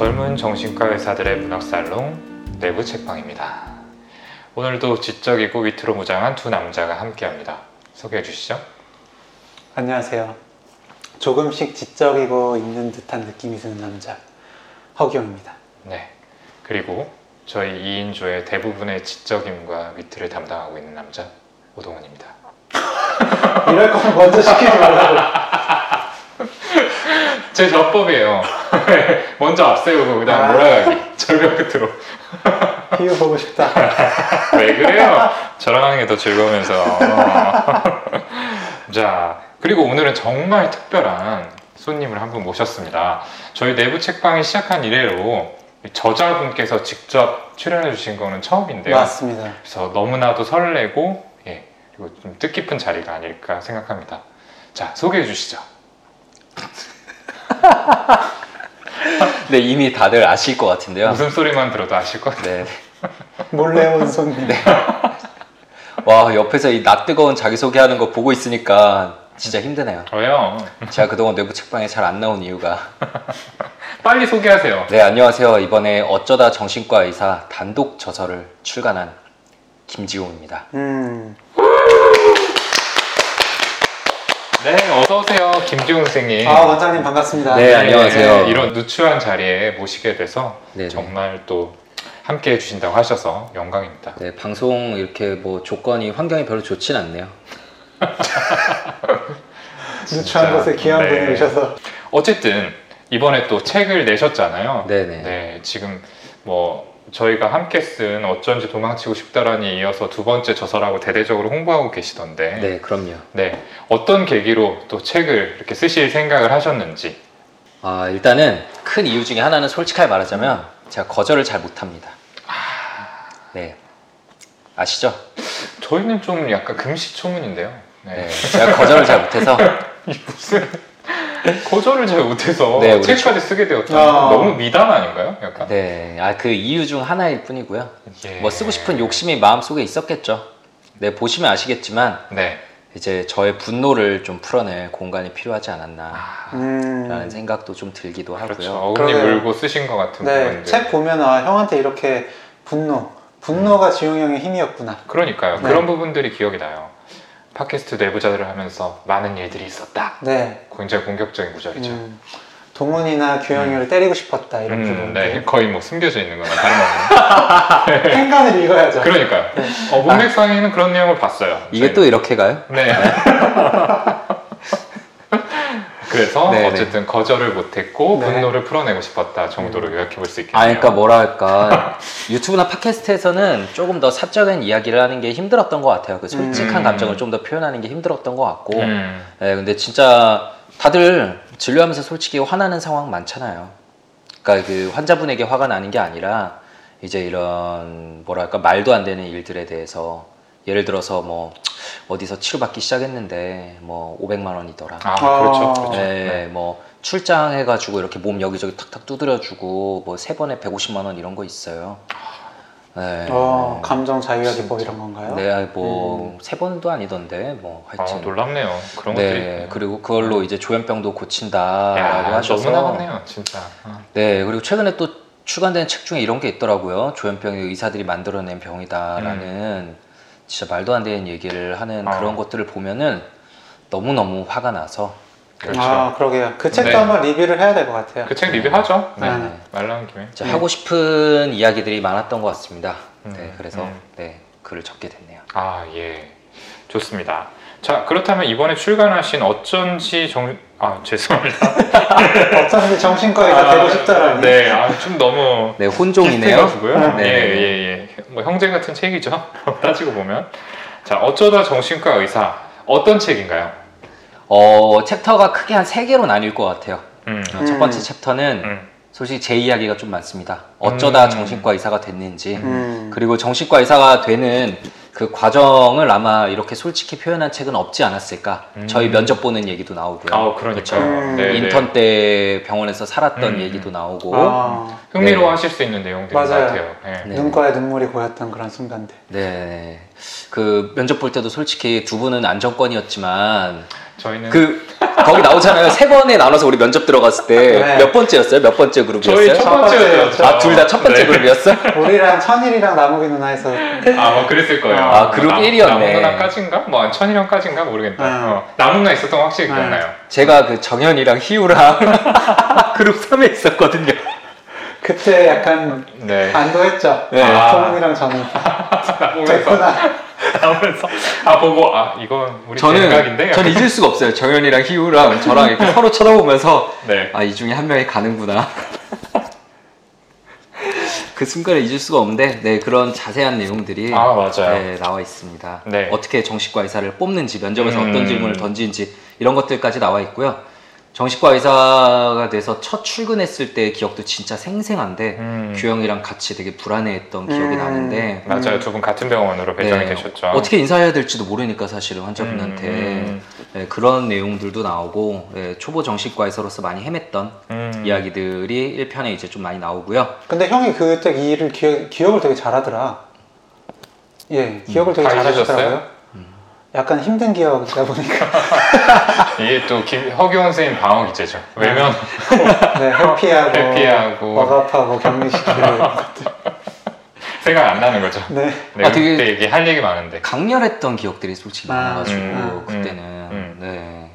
젊은 정신과 의사들의 문학살롱 내부 책방입니다. 오늘도 지적이고 위트로 무장한 두 남자가 함께합니다. 소개해 주시죠. 안녕하세요. 조금씩 지적이고 있는 듯한 느낌이 드는 남자 허기영입니다. 네. 그리고 저희 2인조의 대부분의 지적임과 위트를 담당하고 있는 남자 오동훈입니다. 이럴 거면 먼저 시키지 말라고. 제 저법이에요. 먼저 앞세우고 그다음 아. 몰아가기. 절벽 끝으로. 비유 보고 싶다. 왜 그래요? 저랑 하는 게 더 즐거우면서. 자, 그리고 오늘은 정말 특별한 손님을 한 분 모셨습니다. 저희 내부 책방이 시작한 이래로 저자분께서 직접 출연해 주신 거는 처음인데요. 맞습니다. 그래서 너무나도 설레고, 예, 그리고 좀 뜻깊은 자리가 아닐까 생각합니다. 자, 소개해 주시죠. 네, 이미 다들 아실 것 같은데요. 무슨 소리만 들어도 아실 것 같아요. 네. 몰래 온 손님. 와, 옆에서 이 낯 뜨거운 자기소개하는 거 보고 있으니까 진짜 힘드네요. 저요. 제가 그동안 내부 책방에 잘 안 나온 이유가. 빨리 소개하세요. 네, 안녕하세요. 이번에 어쩌다 정신과 의사 단독 저서를 출간한 김지용입니다. 음, 네, 어서 오세요, 김지훈 선생님. 아 원장님 반갑습니다. 네, 안녕하세요. 이런 누추한 자리에 모시게 돼서 네네. 정말 또 함께 해주신다고 하셔서 영광입니다. 네, 방송 이렇게 뭐 조건이 환경이 별로 좋진 않네요. 누추한. 곳에 귀한 네. 분이 오셔서 어쨌든 이번에 또 책을 내셨잖아요. 네네. 네, 지금 뭐 저희가 함께 쓴 어쩐지 도망치고 싶다라니 이어서 두 번째 저서라고 대대적으로 홍보하고 계시던데. 네, 그럼요. 네, 어떤 계기로 또 책을 이렇게 쓰실 생각을 하셨는지. 아, 일단은 큰 이유 중에 하나는 솔직하게 말하자면 제가 거절을 잘 못합니다. 네. 아시죠? 저희는 좀 약간 금시초문인데요. 네. 네. 제가 거절을 잘 못해서 이 무슨 거절을 잘 못해서 네, 책까지 쓰게 되었다. 아. 너무 미담 아닌가요? 약간. 네, 아 그 이유 중 하나일 뿐이고요. 예. 뭐 쓰고 싶은 욕심이 마음 속에 있었겠죠. 네, 보시면 아시겠지만 네. 이제 저의 분노를 좀 풀어낼 공간이 필요하지 않았나라는 아, 음, 생각도 좀 들기도 하고요. 그렇죠. 어금니 그러네요. 물고 쓰신 것 같은 네, 부분들. 책 보면 아 형한테 이렇게 분노, 분노가 지용 형의 힘이었구나. 그러니까요. 네. 그런 부분들이 기억이 나요. 팟캐스트 내부자들을 하면서 많은 일들이 있었다. 네, 굉장히 공격적인 구절이죠. 음, 동훈이나 규영이를 때리고 싶었다 이런 음, 부분. 네, 거의 뭐 숨겨져 있는 거나 다름없는. 행간을 읽어야죠. 그러니까요. 어, 문맥상에는 그런 내용을 봤어요. 이게 저희는. 또 이렇게 가요? 네. 그래서 네, 어쨌든 거절을 못했고 네. 분노를 풀어내고 싶었다 정도로 요약해 볼 수 있겠네요. 아, 그러니까 뭐랄까 유튜브나 팟캐스트에서는 조금 더 사적인 이야기를 하는 게 힘들었던 것 같아요. 그 솔직한 음. 감정을 좀 더 표현하는 게 힘들었던 것 같고. 음, 네, 근데 진짜 다들 진료하면서 솔직히 화나는 상황 많잖아요. 그러니까 그 환자분에게 화가 나는 게 아니라 이제 이런 뭐랄까 말도 안 되는 일들에 대해서 예를 들어서 뭐 어디서 치료받기 시작했는데 뭐 500만 원이더라. 아, 그렇죠. 아. 그렇죠. 네, 네. 뭐 출장해 가지고 이렇게 몸 여기저기 탁탁 두드려 주고 뭐 세 번에 150만 원 이런 거 있어요. 네. 어, 감정 자유화 기법 이런 건가요? 네, 뭐세 번도 아니던데 뭐 아, 하여튼. 놀랍네요. 그런 것들이. 네, 있군요. 그리고 그걸로 이제 조현병도 고친다라고 야, 하셔서 너무 나갔네요, 진짜. 아. 네, 그리고 최근에 또 출간된 책 중에 이런 게 있더라고요. 조현병이 의사들이 만들어낸 병이다라는 진짜 말도 안 되는 얘기를 하는 음. 아. 그런 것들을 보면은 너무 너무 화가 나서 그렇죠. 아, 그러게요. 그 책도 네. 한번 리뷰를 해야 될 것 같아요. 그 책 리뷰하죠. 네. 네. 말 나온 김에. 네. 하고 싶은 이야기들이 많았던 것 같습니다. 음, 네, 그래서 음. 네 글을 적게 됐네요. 아, 예. 좋습니다. 자, 그렇다면 이번에 출간하신 어쩐지 정, 아, 죄송합니다. 어쩐지 정신과의가 되고 싶다라니. 네, 아, 좀 너무. 네, 혼종이네요. 네. 예, 예, 예. 뭐 형제 같은 책이죠. 따지고 보면. 자, 어쩌다 정신과 의사. 어떤 책인가요? 어 챕터가 크게 한 세 개로 나뉠 것 같아요. 음. 어, 첫 번째 챕터는 음. 솔직히 제 이야기가 좀 많습니다. 어쩌다 음. 정신과 의사가 됐는지, 음. 그리고 정신과 의사가 되는 그 과정을 아마 이렇게 솔직히 표현한 책은 없지 않았을까. 음. 저희 면접 보는 얘기도 나오고요. 아, 그러니까요. 음. 네, 네. 인턴 때 병원에서 살았던 음. 얘기도 나오고, 아, 흥미로워하실 수 있는 맞아요. 같아요. 예. 네. 눈가에 눈물이 고였던 그런 순간들. 네. 그 면접 볼 때도 솔직히 두 분은 안정권이었지만, 저희는 그 거기 나오잖아요. 세 번에 나눠서 우리 면접 들어갔을 때 네. 몇 번째였어요? 몇 번째 그룹이었어요? 저희 첫첫 번째였죠. 아, 둘 다 첫 번째 네. 그룹이었어? 우리랑 천일이랑 나무기 누나에서 아, 뭐 그랬을 거예요. 아, 그룹 나- 1이었네. 나무 누나까지인가? 뭐 천일형까지인가 모르겠다. 음. 어, 나무 누나 있었던 거 확실히 음. 기억나요. 제가 그 정현이랑 희우랑 그룹 3에 있었거든요. 그때 약간 네. 안도했죠. 네. 아. 소문이랑 저는 나오면서 됐구나. 나오면서 아 보고 아 이건 우리 저는 생각인데. 저는 잊을 수가 없어요. 정현이랑 희우랑 저랑 이렇게 서로 쳐다보면서 네. 아이 중에 한 명이 가는구나. 그 순간을 잊을 수가 없는데 네 그런 자세한 내용들이 아 맞아요. 네, 나와 있습니다. 네. 어떻게 정식과 의사를 뽑는지 면접에서 음. 어떤 질문을 던지는지 이런 것들까지 나와 있고요. 정식과 의사가 돼서 첫 출근했을 때 기억도 진짜 생생한데 음. 규영이랑 같이 되게 불안해했던 기억이 음. 나는데 맞아요. 두 분 같은 병원으로 배정이 네, 되셨죠. 어떻게 인사해야 될지도 모르니까 사실은 환자분한테 음, 네, 그런 내용들도 나오고 네, 초보 정식과 의사로서 많이 헤맸던 음. 이야기들이 1편에 이제 좀 많이 나오고요. 근데 형이 그때 이 일을 기억, 기억을 되게 잘하더라. 예, 기억을 되게 다 잘하시더라고요. 음. 약간 힘든 기억이다 보니까 이게 또 김, 허기원 선생님 방어 기제죠. 외면 네, 회피하고, 회피하고. 억압하고 격리시키고 생각 안 나는 거죠. 네. 네, 아, 되게- 그때 얘기 할 얘기 많은데. 강렬했던 기억들이 솔직히 아, 많아가지고 음, 그때는 음, 네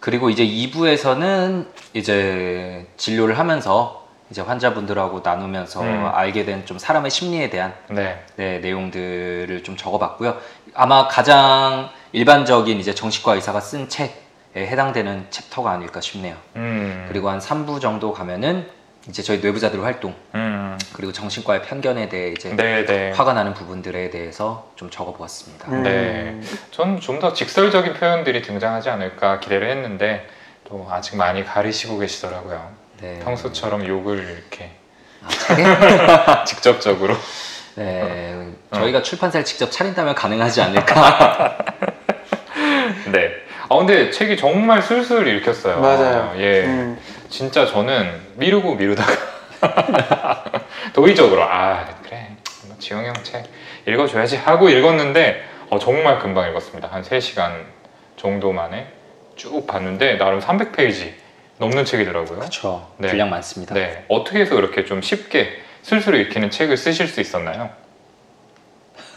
그리고 이제 2부에서는 이제 진료를 하면서 이제 환자분들하고 나누면서 음. 알게 된 좀 사람의 심리에 대한 네. 네, 내용들을 좀 적어봤고요. 아마 가장 일반적인 이제 정신과 의사가 쓴 책에 해당되는 챕터가 아닐까 싶네요. 음. 그리고 한 3부 정도 가면은 이제 저희 뇌부자들 활동 음. 그리고 정신과의 편견에 대해 이제 네, 네. 화가 나는 부분들에 대해서 좀 적어보았습니다. 음. 네. 전 좀 더 직설적인 표현들이 등장하지 않을까 기대를 했는데 또 아직 많이 가리시고 계시더라고요. 네. 평소처럼 욕을 이렇게 아? 직접적으로. 네, 어. 저희가 출판사를 직접 차린다면 가능하지 않을까. 네. 아 근데 책이 정말 술술 읽혔어요. 맞아요. 예. 음. 진짜 저는 미루고 미루다가 도의적으로 아 그래 뭐 지영 형 책 읽어줘야지 하고 읽었는데 어, 정말 금방 읽었습니다. 한 3시간 정도 만에 쭉 봤는데 나름 300페이지 넘는 책이더라고요. 그렇죠. 네. 분량 많습니다. 네. 어떻게 해서 이렇게 좀 쉽게 술술 읽히는 책을 쓰실 수 있었나요?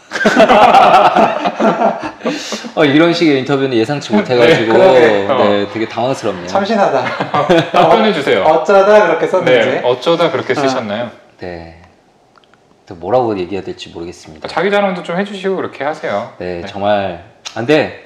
어, 이런 식의 인터뷰는 예상치 못해가지고. 어. 네, 되게 당황스럽네요. 참신하다. 답변해 주세요. 어쩌다 그렇게 썼는지. 네. 어쩌다 그렇게 쓰셨나요? 네. 또 뭐라고 얘기해야 될지 모르겠습니다. 자기 자랑도 좀 해주시고 그렇게 하세요. 네, 정말. 아, 근데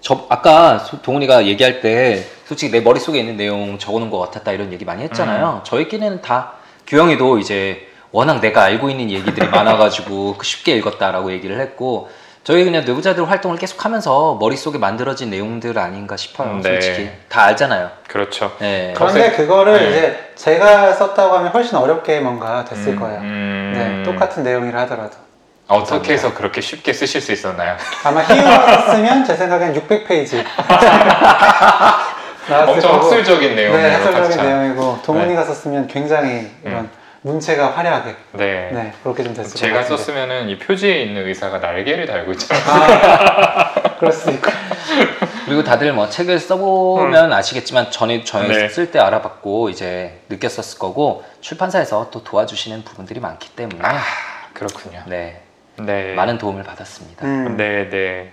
저 아까 소- 동훈이가 얘기할 때 솔직히 내 머릿속에 있는 내용 적어놓은 것 같았다 이런 얘기 많이 했잖아요. 저희끼리는 다 규영이도 이제 워낙 내가 알고 있는 얘기들이 많아가지고 그 쉽게 읽었다라고 얘기를 했고 저희 그냥 뇌부자들 활동을 계속하면서 머릿속에 만들어진 내용들 아닌가 싶어요. 네. 솔직히 다 알잖아요. 그렇죠. 네. 그런데 그거를 네. 이제 제가 썼다고 하면 훨씬 어렵게 뭔가 됐을 음, 거예요. 음. 네, 똑같은 내용이라 하더라도. 어떻게 해서 그렇게 쉽게 쓰실 수 있었나요? 아마 희우가 썼으면 제 생각엔 600페이지. 나왔을 엄청 거고. 학술적인 내용으로 네, 학술적인. 내용이고 동훈이가 썼으면 굉장히 이런 문체가 화려하게 네. 네 그렇게 좀 됐을 것 제가 같은데. 썼으면은 이 표지에 있는 의사가 날개를 달고 있잖아요. 아, 있고. 그리고 다들 뭐 책을 써보면 아시겠지만 전에 저희 네. 쓸 때 알아봤고 이제 느꼈었을 거고 출판사에서 또 도와주시는 부분들이 많기 때문에 아, 그렇군요. 네, 네. 많은 도움을 받았습니다. 음. 네, 네.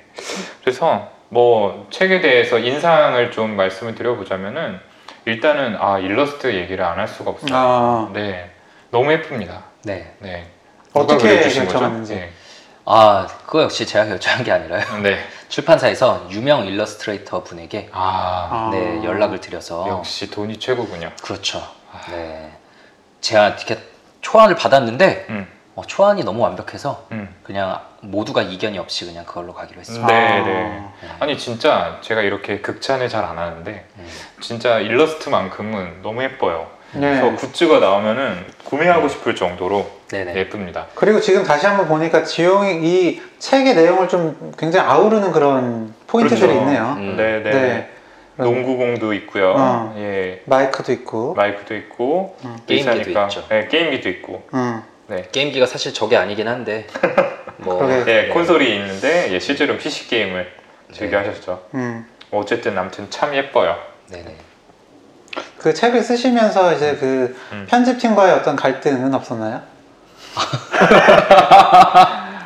그래서 뭐 책에 대해서 인상을 좀 말씀을 드려보자면은 일단은 아 일러스트 얘기를 안 할 수가 없어요. 아, 네, 너무 예쁩니다. 네. 네. 어떻게? 결정하는지. 네. 아 그거 역시 제가 결정한 게 아니라요. 네. 출판사에서 유명 일러스트레이터 분에게 아, 아. 네, 연락을 드려서 역시 돈이 최고군요. 그렇죠. 네, 제가 이렇게 초안을 받았는데 음, 어, 초안이 너무 완벽해서 음. 그냥 모두가 이견이 없이 그냥 그걸로 가기로 했습니다. 네, 아. 네. 아니 진짜 제가 이렇게 극찬을 잘 안 하는데 음. 진짜 일러스트만큼은 너무 예뻐요. 네. 그래서 굿즈가 나오면은 구매하고 싶을 정도로 네네. 예쁩니다. 그리고 지금 다시 한번 보니까 지용이 이 책의 내용을 좀 굉장히 아우르는 그런 포인트들이 그렇죠. 있네요. 음. 네, 네. 네. 농구공도 있고요. 어. 예. 마이크도 있고. 마이크도 있고 음. 게임기도. 있죠. 네, 게임기도 있고. 음. 네. 게임기가 사실 저게 아니긴 한데 뭐 그러게. 네, 콘솔이 있는데 예, 실제로 PC 게임을 즐겨 네. 하셨죠. 음. 어쨌든 아무튼 참 예뻐요. 네네. 그 책을 쓰시면서 이제 그 음. 편집팀과의 어떤 갈등은 없었나요?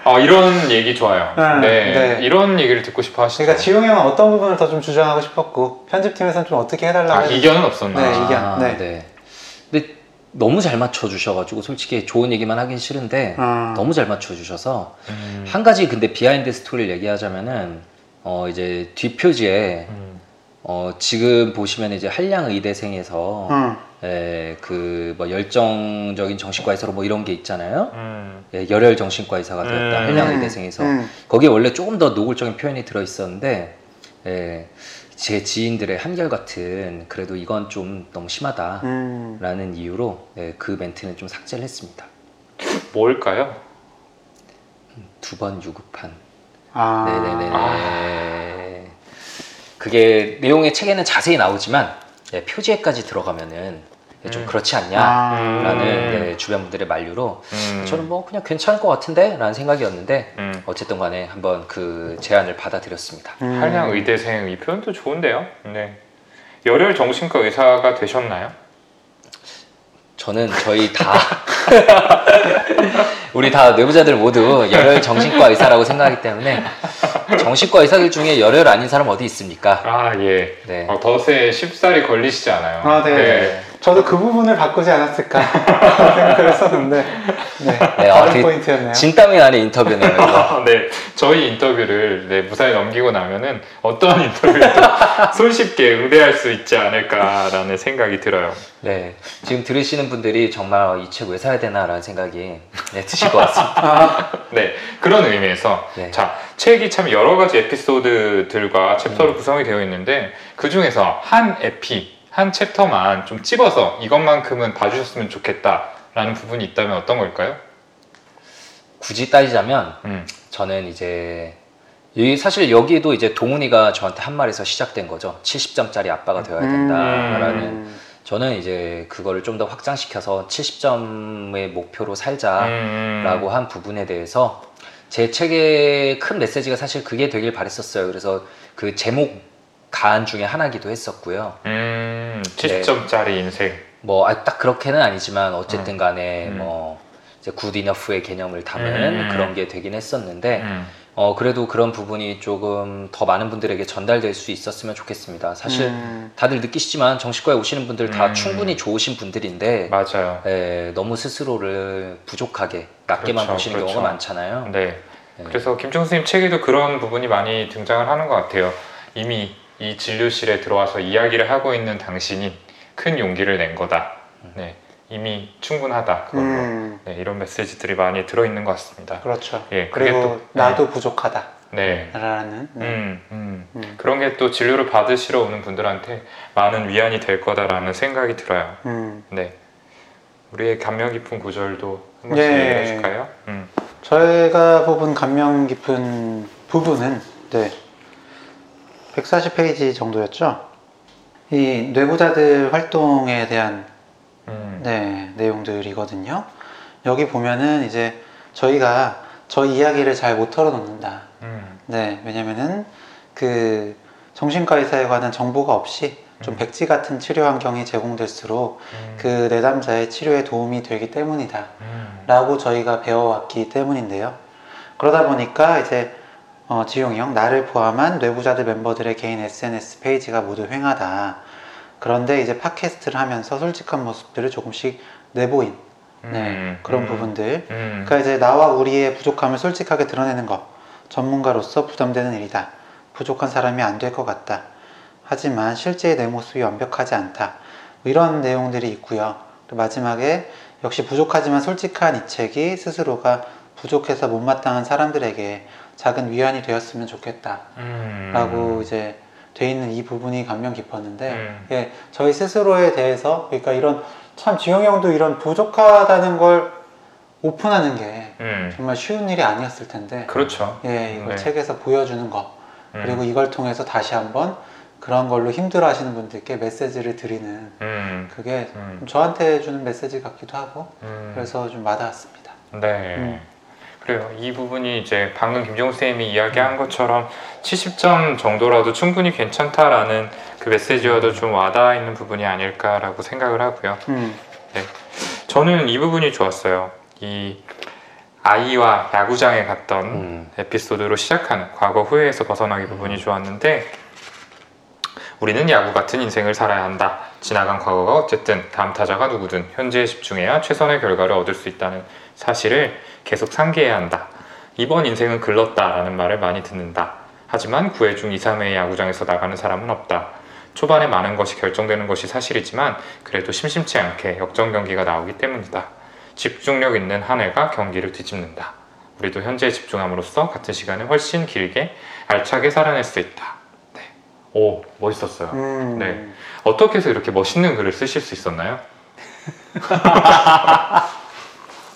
어, 이런 얘기 좋아요. 음, 네, 네. 이런 얘기를 듣고 싶어 하시죠. 그러니까 지용이 형은 어떤 부분을 더 좀 주장하고 싶었고 편집팀에서는 좀 어떻게 해달라고 아, 했- 이견은 없었나? 네, 이견. 아, 네. 네. 근데 너무 잘 맞춰 주셔가지고 솔직히 좋은 얘기만 하긴 싫은데 아. 너무 잘 맞춰 주셔서 음, 한 가지 근데 비하인드 스토리를 얘기하자면은 어 이제 뒷표지에 음, 어 지금 보시면 이제 한량 의대생에서 응. 예, 그뭐 열정적인 정신과 의사로 뭐 이런 게 있잖아요. 음, 예, 열혈 정신과 의사가 되었다. 음. 한량 의대생에서 음. 거기에 원래 조금 더 노골적인 표현이 들어 있었는데 예, 제 지인들의 한결 같은 그래도 이건 좀 너무 심하다라는 음. 이유로 예, 그 멘트는 좀 삭제를 했습니다. 뭘까요? 두 번 유급한. 아. 네네네. 아. 그게 내용의 책에는 자세히 나오지만 예, 표지에까지 들어가면은 예, 좀 음. 그렇지 않냐라는 아. 음. 네, 주변 분들의 만류로 음, 저는 뭐 그냥 괜찮을 것 같은데라는 생각이었는데 음, 어쨌든 간에 한번 그 제안을 받아들였습니다. 음. 한량 의대생 이 표현도 좋은데요. 네. 열혈 정신과 의사가 되셨나요? 저는 저희 다 우리 다 내부자들 모두 열혈 정신과 의사라고 생각하기 때문에 정신과 의사들 중에 열혈 아닌 사람 어디 있습니까? 아 예. 네. 어, 덫에 쉽사리 걸리시지 않아요. 아, 네. 저도 그 부분을 바꾸지 않았을까 생각을 했었는데 네. 네, 아, 다른 되게 포인트였네요. 진땀이 나는 인터뷰네요. 이거. 아, 네, 저희 인터뷰를 네, 무사히 넘기고 나면은 어떠한 인터뷰에도 손쉽게 응대할 수 있지 않을까라는 생각이 들어요. 네, 지금 들으시는 분들이 정말 이 책 왜 사야 되나라는 생각이 네, 드실 것 같습니다. 네, 그런 의미에서 네. 자 책이 참 여러 가지 에피소드들과 챕터로 구성이 되어 있는데 그 중에서 한 에피 한 챕터만 좀 찝어서 이것만큼은 봐주셨으면 좋겠다라는 부분이 있다면 어떤 걸까요? 굳이 따지자면 음, 저는 이제 이 사실 여기에도 이제 동훈이가 저한테 한 말에서 시작된 거죠. 70점짜리 아빠가 되어야 된다라는. 음. 저는 이제 그거를 좀 더 확장시켜서 70점의 목표로 살자라고 음, 한 부분에 대해서 제 책의 큰 메시지가 사실 그게 되길 바랬었어요. 그래서 그 제목 가안 중에 하나기도 했었고요. 음, 70점짜리 인생. 뭐 딱 그렇게는 아니지만 어쨌든 간에 음. 뭐 이제 굿 이너프의 개념을 담은 음. 그런 게 되긴 했었는데 음, 어 그래도 그런 부분이 조금 더 많은 분들에게 전달될 수 있었으면 좋겠습니다. 사실 음. 다들 느끼시지만 정신과에 오시는 분들 다 음. 충분히 좋으신 분들인데 맞아요. 에, 너무 스스로를 부족하게 낮게만 그렇죠, 보시는 그렇죠. 경우가 많잖아요. 네. 네. 그래서 김종 선생님 책에도 그런 부분이 많이 등장을 하는 것 같아요. 이미 이 진료실에 들어와서 이야기를 하고 있는 당신이 큰 용기를 낸 거다. 네. 이미 충분하다. 음. 네, 이런 메시지들이 많이 들어 있는 것 같습니다. 그렇죠. 예, 그리고 또- 나도 부족하다라는. 네. 네. 음, 음. 음. 그런 게 또 진료를 받으시러 오는 분들한테 많은 위안이 될 거다라는 생각이 들어요. 음. 네. 우리의 감명 깊은 구절도 한 번씩 예. 얘기해 줄까요? 음. 저희가 뽑은 감명 깊은 부분은 네. 140페이지 정도였죠. 이 뇌부자들 활동에 대한 음. 네, 내용들이거든요. 여기 보면은 이제 저희가 저희 이야기를 잘 못 털어놓는다. 음. 네, 왜냐면은 그 정신과 의사에 관한 정보가 없이 좀 음. 백지 같은 치료 환경이 제공될수록 음. 그 내담자의 치료에 도움이 되기 때문이다. 음. 라고 저희가 배워왔기 때문인데요. 그러다 보니까 이제 어, 지용이 형, 나를 포함한 뇌부자들 멤버들의 개인 SNS 페이지가 모두 횡하다. 그런데 이제 팟캐스트를 하면서 솔직한 모습들을 조금씩 내보인 네, 음. 그런 음. 부분들. 음. 그러니까 이제 나와 우리의 부족함을 솔직하게 드러내는 것. 전문가로서 부담되는 일이다. 부족한 사람이 안 될 것 같다. 하지만 실제의 내 모습이 완벽하지 않다. 뭐 이런 내용들이 있고요. 또 마지막에 역시 부족하지만 솔직한 이 책이 스스로가 부족해서 못마땅한 사람들에게 작은 위안이 되었으면 좋겠다. 음. 라고 이제 돼 있는 이 부분이 감명 깊었는데 음. 예, 저희 스스로에 대해서 그러니까 이런 참 지용이 형도 이런 부족하다는 걸 오픈하는 게 음. 정말 쉬운 일이 아니었을 텐데 그렇죠. 예, 이걸 네. 책에서 보여주는 거 음. 그리고 이걸 통해서 다시 한번 그런 걸로 힘들어 하시는 분들께 메시지를 드리는 음. 그게 음. 좀 저한테 주는 메시지 같기도 하고 음. 그래서 좀 와닿았습니다. 네. 음. 그래요. 이 부분이 이제 방금 김정우 쌤이 이야기한 것처럼 70점 정도라도 충분히 괜찮다라는 그 메시지와도 좀 와닿아 있는 부분이 아닐까라고 생각을 하고요. 음. 저는 이 부분이 좋았어요. 이 아이와 야구장에 갔던 음. 에피소드로 시작하는 과거 후회에서 벗어나기 부분이 좋았는데 우리는 야구 같은 인생을 살아야 한다. 지나간 과거가 어쨌든 다음 타자가 누구든 현재에 집중해야 최선의 결과를 얻을 수 있다는 사실을 계속 상기해야 한다. 이번 인생은 글렀다라는 말을 많이 듣는다. 하지만 9회 중 2, 3회의 야구장에서 나가는 사람은 없다. 초반에 많은 것이 결정되는 것이 사실이지만 그래도 심심치 않게 역전 경기가 나오기 때문이다. 집중력 있는 한 해가 경기를 뒤집는다. 우리도 현재에 집중함으로써 같은 시간을 훨씬 길게 알차게 살아낼 수 있다. 네. 오, 멋있었어요. 음. 네. 어떻게 해서 이렇게 멋있는 글을 쓰실 수 있었나요?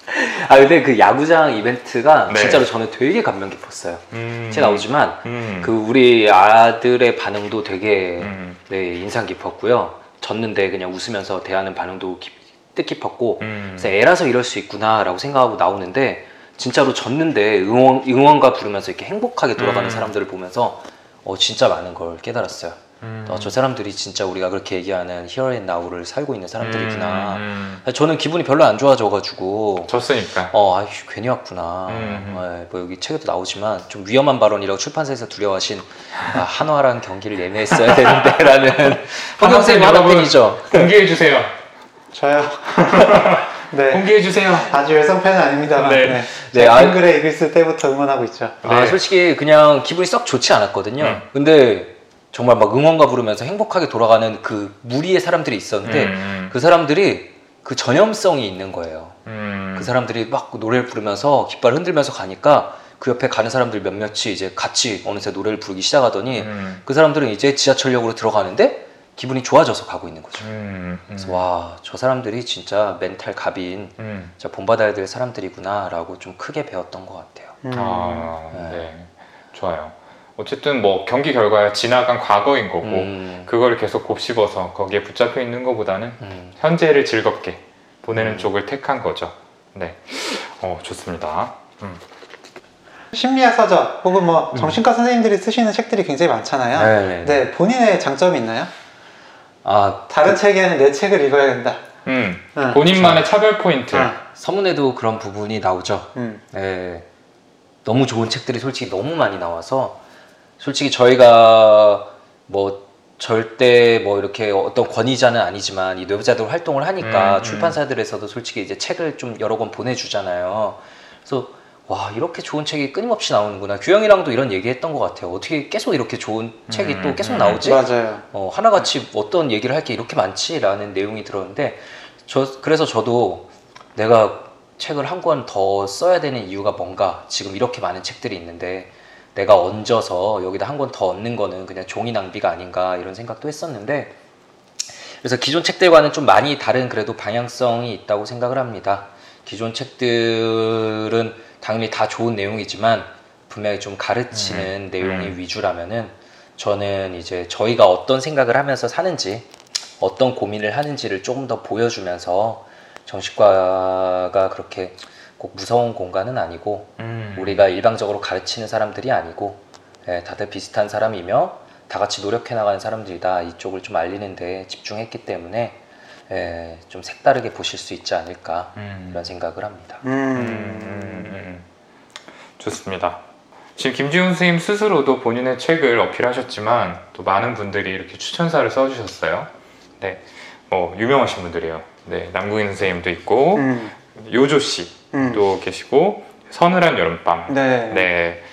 아 근데 그 야구장 이벤트가 네. 진짜로 저는 되게 감명 깊었어요. 음. 제가 나오지만 음. 그 우리 아들의 반응도 되게 음. 네, 인상 깊었고요. 졌는데 그냥 웃으면서 대하는 반응도 깊- 뜻깊었고 음. 그래서 애라서 이럴 수 있구나라고 생각하고 나오는데 진짜로 졌는데 응원, 응원가 부르면서 이렇게 행복하게 돌아가는 음. 사람들을 보면서 어, 진짜 많은 걸 깨달았어요. 음. 어, 저 사람들이 진짜 우리가 그렇게 얘기하는 here and now를 살고 있는 사람들이구나. 음. 저는 기분이 별로 안 좋아져가지고 졌으니까. 어, 아이 괜히 왔구나. 음. 어, 뭐 여기 책에도 나오지만 좀 위험한 발언이라고 출판사에서 두려워하신 아, 한화랑 경기를 예매했어야 되는데라는 허경쌤이 하나 여러분, 팬이죠. 공개해 주세요. 저요. 네. 공개해 주세요. 아주 열성 팬은 아닙니다만. 네. 네. 네, 아- 빙글에 이글 쓸 때부터 응원하고 있죠. 아, 네. 솔직히 그냥 기분이 썩 좋지 않았거든요. 음. 근데 정말 막 응원가 부르면서 행복하게 돌아가는 그 무리의 사람들이 있었는데 음. 그 사람들이 그 전염성이 있는 거예요. 음. 그 사람들이 막 노래를 부르면서 깃발 흔들면서 가니까 그 옆에 가는 사람들 몇몇이 이제 같이 어느새 노래를 부르기 시작하더니 음. 그 사람들은 이제 지하철역으로 들어가는데 기분이 좋아져서 가고 있는 거죠. 음. 그래서 와, 저 사람들이 진짜 멘탈 갑인 음. 진짜 본받아야 될 사람들이구나라고 좀 크게 배웠던 것 같아요. 음. 아, 네. 네. 좋아요. 어쨌든 뭐 경기 결과야 지나간 과거인 거고 음, 그걸 계속 곱씹어서 거기에 붙잡혀 있는 것보다는 음. 현재를 즐겁게 보내는 음. 쪽을 택한 거죠. 네. 어, 좋습니다. 음. 심리학 서적 혹은 뭐 정신과 선생님들이 쓰시는 책들이 굉장히 많잖아요. 네, 네. 네, 본인의 장점이 있나요? 아, 다른 책에는 내 책을 읽어야 된다. 음. 응. 본인만의 차별 포인트. 응. 서문에도 그런 부분이 나오죠. 음. 네. 너무 좋은 책들이 솔직히 너무 많이 나와서 솔직히 저희가 뭐 절대 뭐 이렇게 어떤 권위자는 아니지만 이 뇌부자들 활동을 하니까 음, 음. 출판사들에서도 솔직히 이제 책을 좀 여러 권 보내주잖아요. 그래서 와 이렇게 좋은 책이 끊임없이 나오는구나. 규영이랑도 이런 얘기했던 것 같아요. 어떻게 계속 이렇게 좋은 책이 음, 또 계속 음. 나오지? 맞아요. 어, 하나같이 어떤 얘기를 할 게 이렇게 많지라는 내용이 들었는데 저 그래서 저도 내가 책을 한 권 더 써야 되는 이유가 뭔가 지금 이렇게 많은 책들이 있는데 내가 얹어서 여기다 한 권 더 얹는 거는 그냥 종이 낭비가 아닌가 이런 생각도 했었는데 그래서 기존 책들과는 좀 많이 다른 그래도 방향성이 있다고 생각을 합니다. 기존 책들은 당연히 다 좋은 내용이지만 분명히 좀 가르치는 내용이 음. 위주라면은 저는 이제 저희가 어떤 생각을 하면서 사는지 어떤 고민을 하는지를 조금 더 보여주면서 정신과가 그렇게 꼭 무서운 공간은 아니고 음. 우리가 일방적으로 가르치는 사람들이 아니고 예, 다들 비슷한 사람이며 다 같이 노력해 나가는 사람들이다 이쪽을 좀 알리는데 집중했기 때문에 예, 좀 색다르게 보실 수 있지 않을까 음. 이런 생각을 합니다. 음, 음. 음, 음. 좋습니다. 지금 김지훈 선생님 스스로도 본인의 책을 어필하셨지만 또 많은 분들이 이렇게 추천사를 써주셨어요. 네, 뭐 유명하신 분들이에요. 네, 남궁인 선생님도 있고 음. 요조 씨도 음. 계시고 서늘한 여름밤. 네. 네,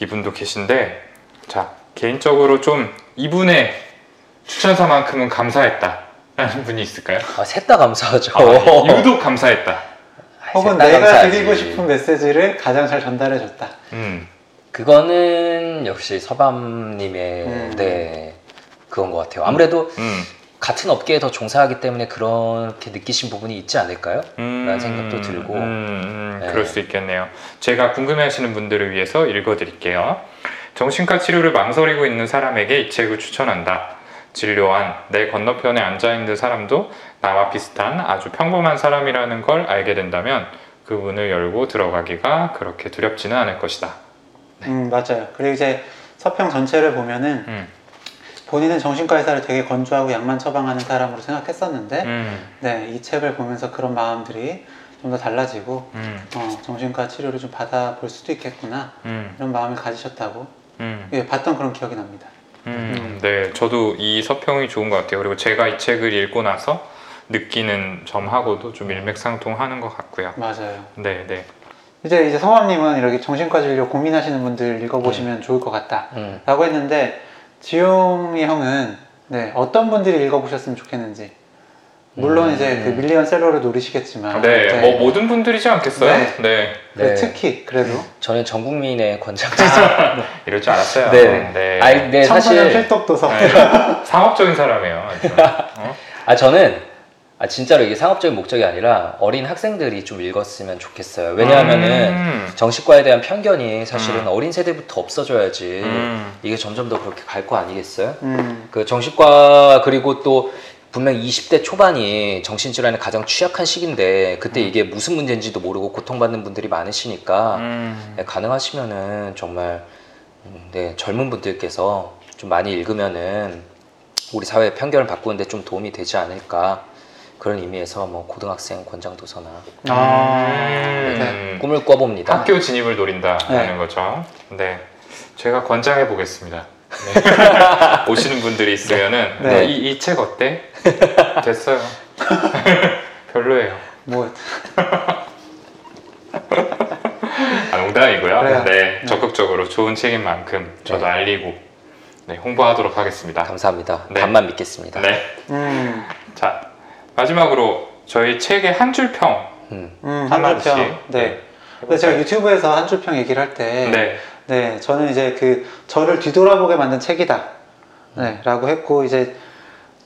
이분도 계신데 자 개인적으로 좀 이분의 추천사만큼은 감사했다 라는 분이 있을까요? 아, 셋다 감사하죠. 아, 유독 감사했다. 아, 혹은 셋다 내가 감사하지. 드리고 싶은 메시지를 가장 잘 전달해줬다. 음, 그거는 역시 서밤님의 음. 네 그건 것 같아요. 아무래도 음. 같은 업계에 더 종사하기 때문에 그렇게 느끼신 부분이 있지 않을까요? 라는 생각도 들고. 음, 음, 네. 그럴 수 있겠네요. 제가 궁금해하시는 분들을 위해서 읽어드릴게요. 정신과 치료를 망설이고 있는 사람에게 이 책을 추천한다. 진료한 내 건너편에 앉아 있는 사람도 나와 비슷한 아주 평범한 사람이라는 걸 알게 된다면 그 문을 열고 들어가기가 그렇게 두렵지는 않을 것이다. 음, 맞아요. 그리고 이제 서평 전체를 보면은 음, 본인은 정신과 의사를 되게 건조하고 약만 처방하는 사람으로 생각했었는데, 음, 네, 이 책을 보면서 그런 마음들이 좀 더 달라지고, 음, 어, 정신과 치료를 좀 받아볼 수도 있겠구나, 음, 이런 마음을 가지셨다고, 음. 예, 봤던 그런 기억이 납니다. 음, 네, 저도 이 서평이 좋은 것 같아요. 그리고 제가 이 책을 읽고 나서 느끼는 점하고도 좀 일맥상통하는 것 같고요. 맞아요. 네, 네. 이제 이제 성함님은 이렇게 정신과 진료 고민하시는 분들 읽어보시면 좋을 것 같다. 음. 라고 했는데, 지용이 형은, 네, 어떤 분들이 읽어보셨으면 좋겠는지. 물론 음. 이제 그 밀리언 셀러를 노리시겠지만. 네, 뭐 모든 분들이지 않겠어요? 네. 네. 그 네. 특히, 그래도. 저는 전 국민의 권장자죠. 이럴 줄 알았어요. 네. 네. 아니, 네, 사실 필독도서. 네. 상업적인 사람이에요. 어? 아 저는 아 진짜로 이게 상업적인 목적이 아니라 어린 학생들이 좀 읽었으면 좋겠어요. 왜냐하면은 음, 정신과에 대한 편견이 사실은 음. 어린 세대부터 없어져야지 음. 이게 점점 더 그렇게 갈 거 아니겠어요? 음, 그 정신과 그리고 또 분명 20대 초반이 정신질환에 가장 취약한 시기인데 그때 이게 무슨 문제인지도 모르고 고통받는 분들이 많으시니까 음. 네, 가능하시면은 정말 음, 네, 젊은 분들께서 좀 많이 읽으면은 우리 사회의 편견을 바꾸는데 좀 도움이 되지 않을까 그런 의미에서 뭐 고등학생 권장 도서나 아, 음. 네. 꿈을 꿔봅니다. 학교 진입을 노린다는 네. 거죠. 네. 제가 권장해 보겠습니다. 네. 오시는 분들이 있으면은 네. 이책 어때? 됐어요. 별로예요. 뭐, 아, 농담이고요. 그래요. 네, 네. 적극적으로 좋은 책인 만큼 저도 네. 알리고 네, 홍보하도록 하겠습니다. 감사합니다. 네. 반만 믿겠습니다. 네. 음, 자 마지막으로 저희 책의 한 줄평 음, 음, 하나씩. 한줄평. 네. 근데 제가 유튜브에서 한 줄평 얘기를 할 때, 네. 네, 저는 이제 그 저를 뒤돌아보게 만든 책이다. 네, 라고 했고 이제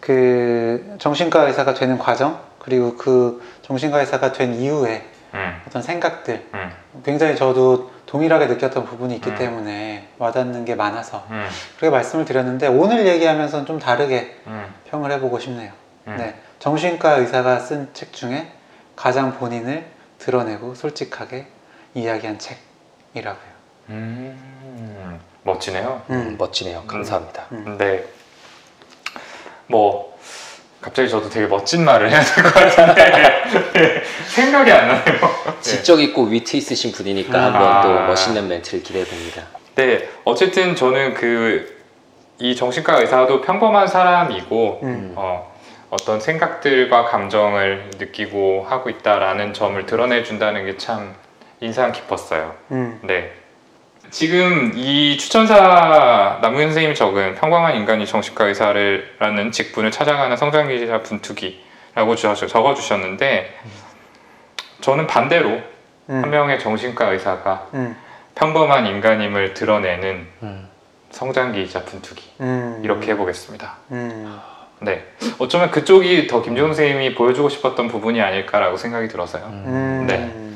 그 정신과 의사가 되는 과정 그리고 그 정신과 의사가 된 이후에 음, 어떤 생각들 음, 굉장히 저도 동일하게 느꼈던 부분이 있기 음. 때문에 와닿는 게 많아서 음, 그렇게 말씀을 드렸는데 오늘 얘기하면서는 좀 다르게 음, 평을 해보고 싶네요. 음. 네, 정신과 의사가 쓴 책 중에 가장 본인을 드러내고 솔직하게 이야기한 책이라고요. 음, 멋지네요. 음. 멋지네요. 감사합니다. 음. 네. 뭐 갑자기 저도 되게 멋진 말을 해야 될 것 같은데 생각이 안 나네요. 지적 있고 위트 있으신 분이니까 음. 한번 또 아. 멋있는 멘트를 기대해 봅니다. 네, 어쨌든 저는 그 이 정신과 의사도 평범한 사람이고 음. 어, 어떤 생각들과 감정을 느끼고 하고 있다라는 점을 드러내 준다는 게 참 인상 깊었어요. 음. 네. 지금 이 추천사 남궁현 선생님이 적은 평범한 인간이 정신과 의사를 라는 직분을 찾아가는 성장기자 분투기라고 주- 적어 주셨는데 저는 반대로 음. 한 명의 정신과 의사가 음. 평범한 인간임을 드러내는 음. 성장기이자 분투기 음. 이렇게 해보겠습니다. 음. 네, 어쩌면 그쪽이 더 김종훈 선생님이 보여주고 싶었던 부분이 아닐까라고 생각이 들어서요. 음. 네.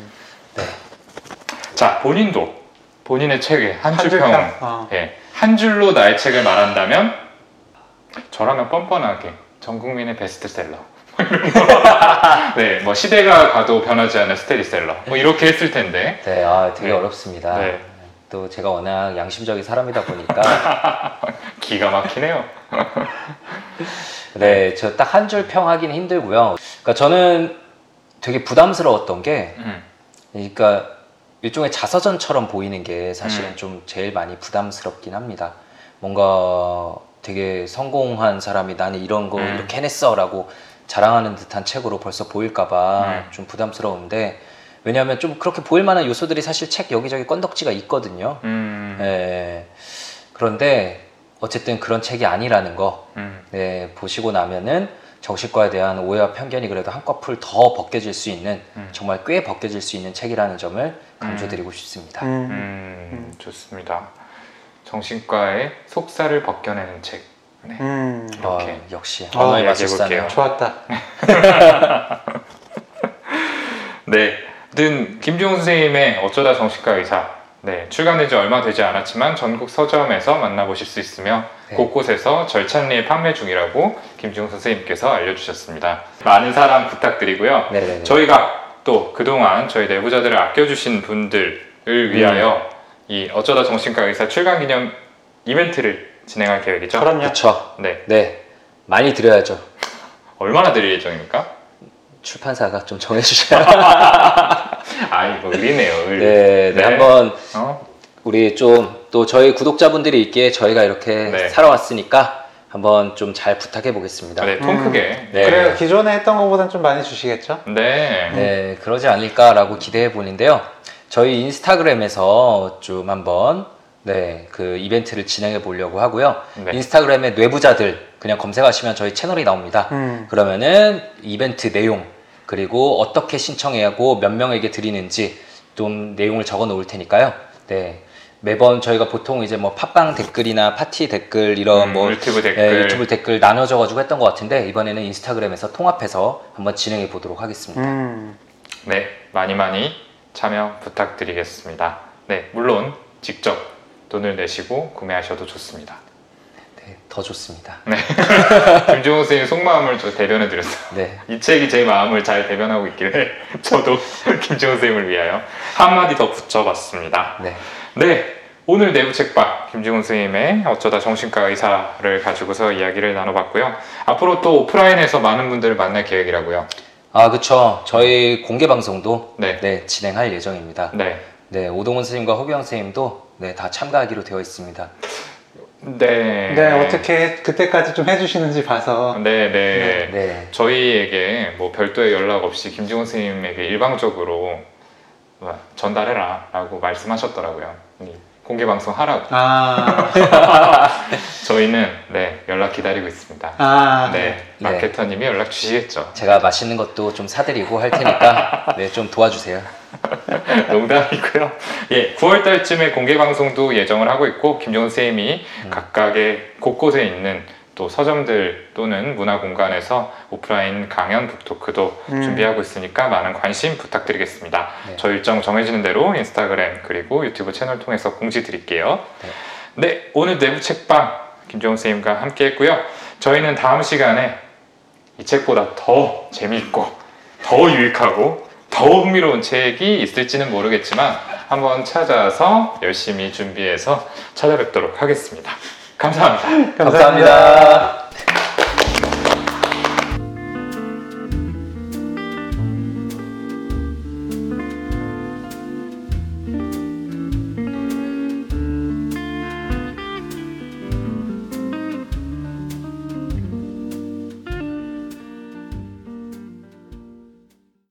자, 본인도 본인의 책에 한한줄줄 평, 평. 어. 예, 한 줄로 나의 책을 말한다면 저라면 뻔뻔하게 전 국민의 베스트셀러. 네, 뭐 시대가 가도 변하지 않는 스테디셀러. 뭐 이렇게 했을 텐데. 네, 아, 되게 네. 어렵습니다. 네. 또 제가 워낙 양심적인 사람이다 보니까 기가 막히네요. 네, 저 딱 한 줄 평하기는 힘들고요. 그러니까 저는 되게 부담스러웠던 게 음, 그러니까 일종의 자서전처럼 보이는 게 사실은 음. 좀 제일 많이 부담스럽긴 합니다. 뭔가 되게 성공한 사람이 나는 이런 거 음. 이렇게 해냈어라고 자랑하는 듯한 책으로 벌써 보일까봐 음. 좀 부담스러운데 왜냐하면 좀 그렇게 보일 만한 요소들이 사실 책 여기저기 건덕지가 있거든요. 음, 예. 그런데 어쨌든 그런 책이 아니라는 거 음, 네, 보시고 나면은 정신과에 대한 오해와 편견이 그래도 한꺼풀 더 벗겨질 수 있는 음. 정말 꽤 벗겨질 수 있는 책이라는 점을 강조드리고 싶습니다. 음. 음, 좋습니다. 정신과의 속살을 벗겨내는 책. 네. 음. 어, 이렇게. 역시 어, 언어의 마술사네요. 볼게요. 좋았다. 네. 든 김종훈 선생님의 어쩌다 정신과 의사. 네, 출간된 지 얼마 되지 않았지만 전국 서점에서 만나보실 수 있으며 네. 곳곳에서 절찬리에 판매 중이라고 김종훈 선생님께서 알려주셨습니다. 많은 사랑 부탁드리고요. 네네네. 저희가 또 그동안 저희 내부자들을 아껴주신 분들을 위하여 이 어쩌다 정신과 의사 출간 기념 이벤트를 진행할 계획이죠. 그럼요. 그렇죠. 네. 네, 많이 드려야죠. 얼마나 드릴 예정입니까? 출판사가 좀 정해주셔야. 아, 이거 의리네요. 의. 네, 네, 한번 어? 우리 좀 또 저희 구독자분들이 있기에 저희가 이렇게 네. 살아왔으니까 한번 좀 잘 부탁해 보겠습니다. 네, 통 음. 크게. 네. 그래요. 기존에 했던 것보다는 좀 많이 주시겠죠? 네. 네, 그러지 않을까라고 기대해 보는데요. 저희 인스타그램에서 좀 한번 네, 그 이벤트를 진행해 보려고 하고요. 네. 인스타그램에 뇌부자들 그냥 검색하시면 저희 채널이 나옵니다. 음. 그러면은 이벤트 내용 그리고 어떻게 신청해야 하고 몇 명에게 드리는지 좀 내용을 적어 놓을 테니까요. 네. 매번 저희가 보통 이제 뭐 팟빵 댓글이나 파티 댓글 이런 음, 뭐 유튜브 댓글. 예, 유튜브 댓글 나눠져 가지고 했던 것 같은데 이번에는 인스타그램에서 통합해서 한번 진행해 보도록 하겠습니다. 음. 네, 많이 많이 참여 부탁드리겠습니다. 네, 물론 직접 돈을 내시고 구매하셔도 좋습니다. 네, 더 좋습니다. 김종호 선생님 속마음을 저 대변해 드렸어요. 네. 이 책이 제 마음을 잘 대변하고 있길래 저도 김종호 선생님을 위하여 한마디 더 붙여봤습니다. 네. 네, 오늘 내부 책방 김지훈 선생님의 어쩌다 정신과 의사를 가지고서 이야기를 나눠봤고요. 앞으로 또 오프라인에서 많은 분들을 만날 계획이라고요. 아, 그쵸. 저희 공개 방송도 네. 네, 진행할 예정입니다. 네, 네, 오동훈 선생님과 허경 선생님도 네, 다 참가하기로 되어 있습니다. 네, 네, 어떻게 그때까지 좀 해주시는지 봐서. 네, 네. 네. 저희에게 뭐 별도의 연락 없이 김지훈 선생님에게 일방적으로 뭐 전달해라 라고 말씀하셨더라고요. 이 공개 방송 하라고. 아, 저희는 네 연락 기다리고 있습니다. 아, 네, 마케터님이 연락 주시겠죠. 제가 맛있는 것도 좀 사드리고 할 테니까 네, 좀 도와주세요. 농담이고요. 예, 9월 달쯤에 공개 방송도 예정을 하고 있고 김종훈 선생님이 각각의 곳곳에 있는 또 서점들 또는 문화 공간에서 오프라인 강연 북토크도 음. 준비하고 있으니까 많은 관심 부탁드리겠습니다. 네. 저 일정 정해지는 대로 인스타그램 그리고 유튜브 채널 통해서 공지 드릴게요. 네, 오늘 내부 책방 김종훈 선생님과 함께 했고요. 저희는 다음 시간에 이 책보다 더 재미있고 더 유익하고 더 흥미로운 책이 있을지는 모르겠지만 한번 찾아서 열심히 준비해서 찾아뵙도록 하겠습니다. 감사합니다. 감사합니다.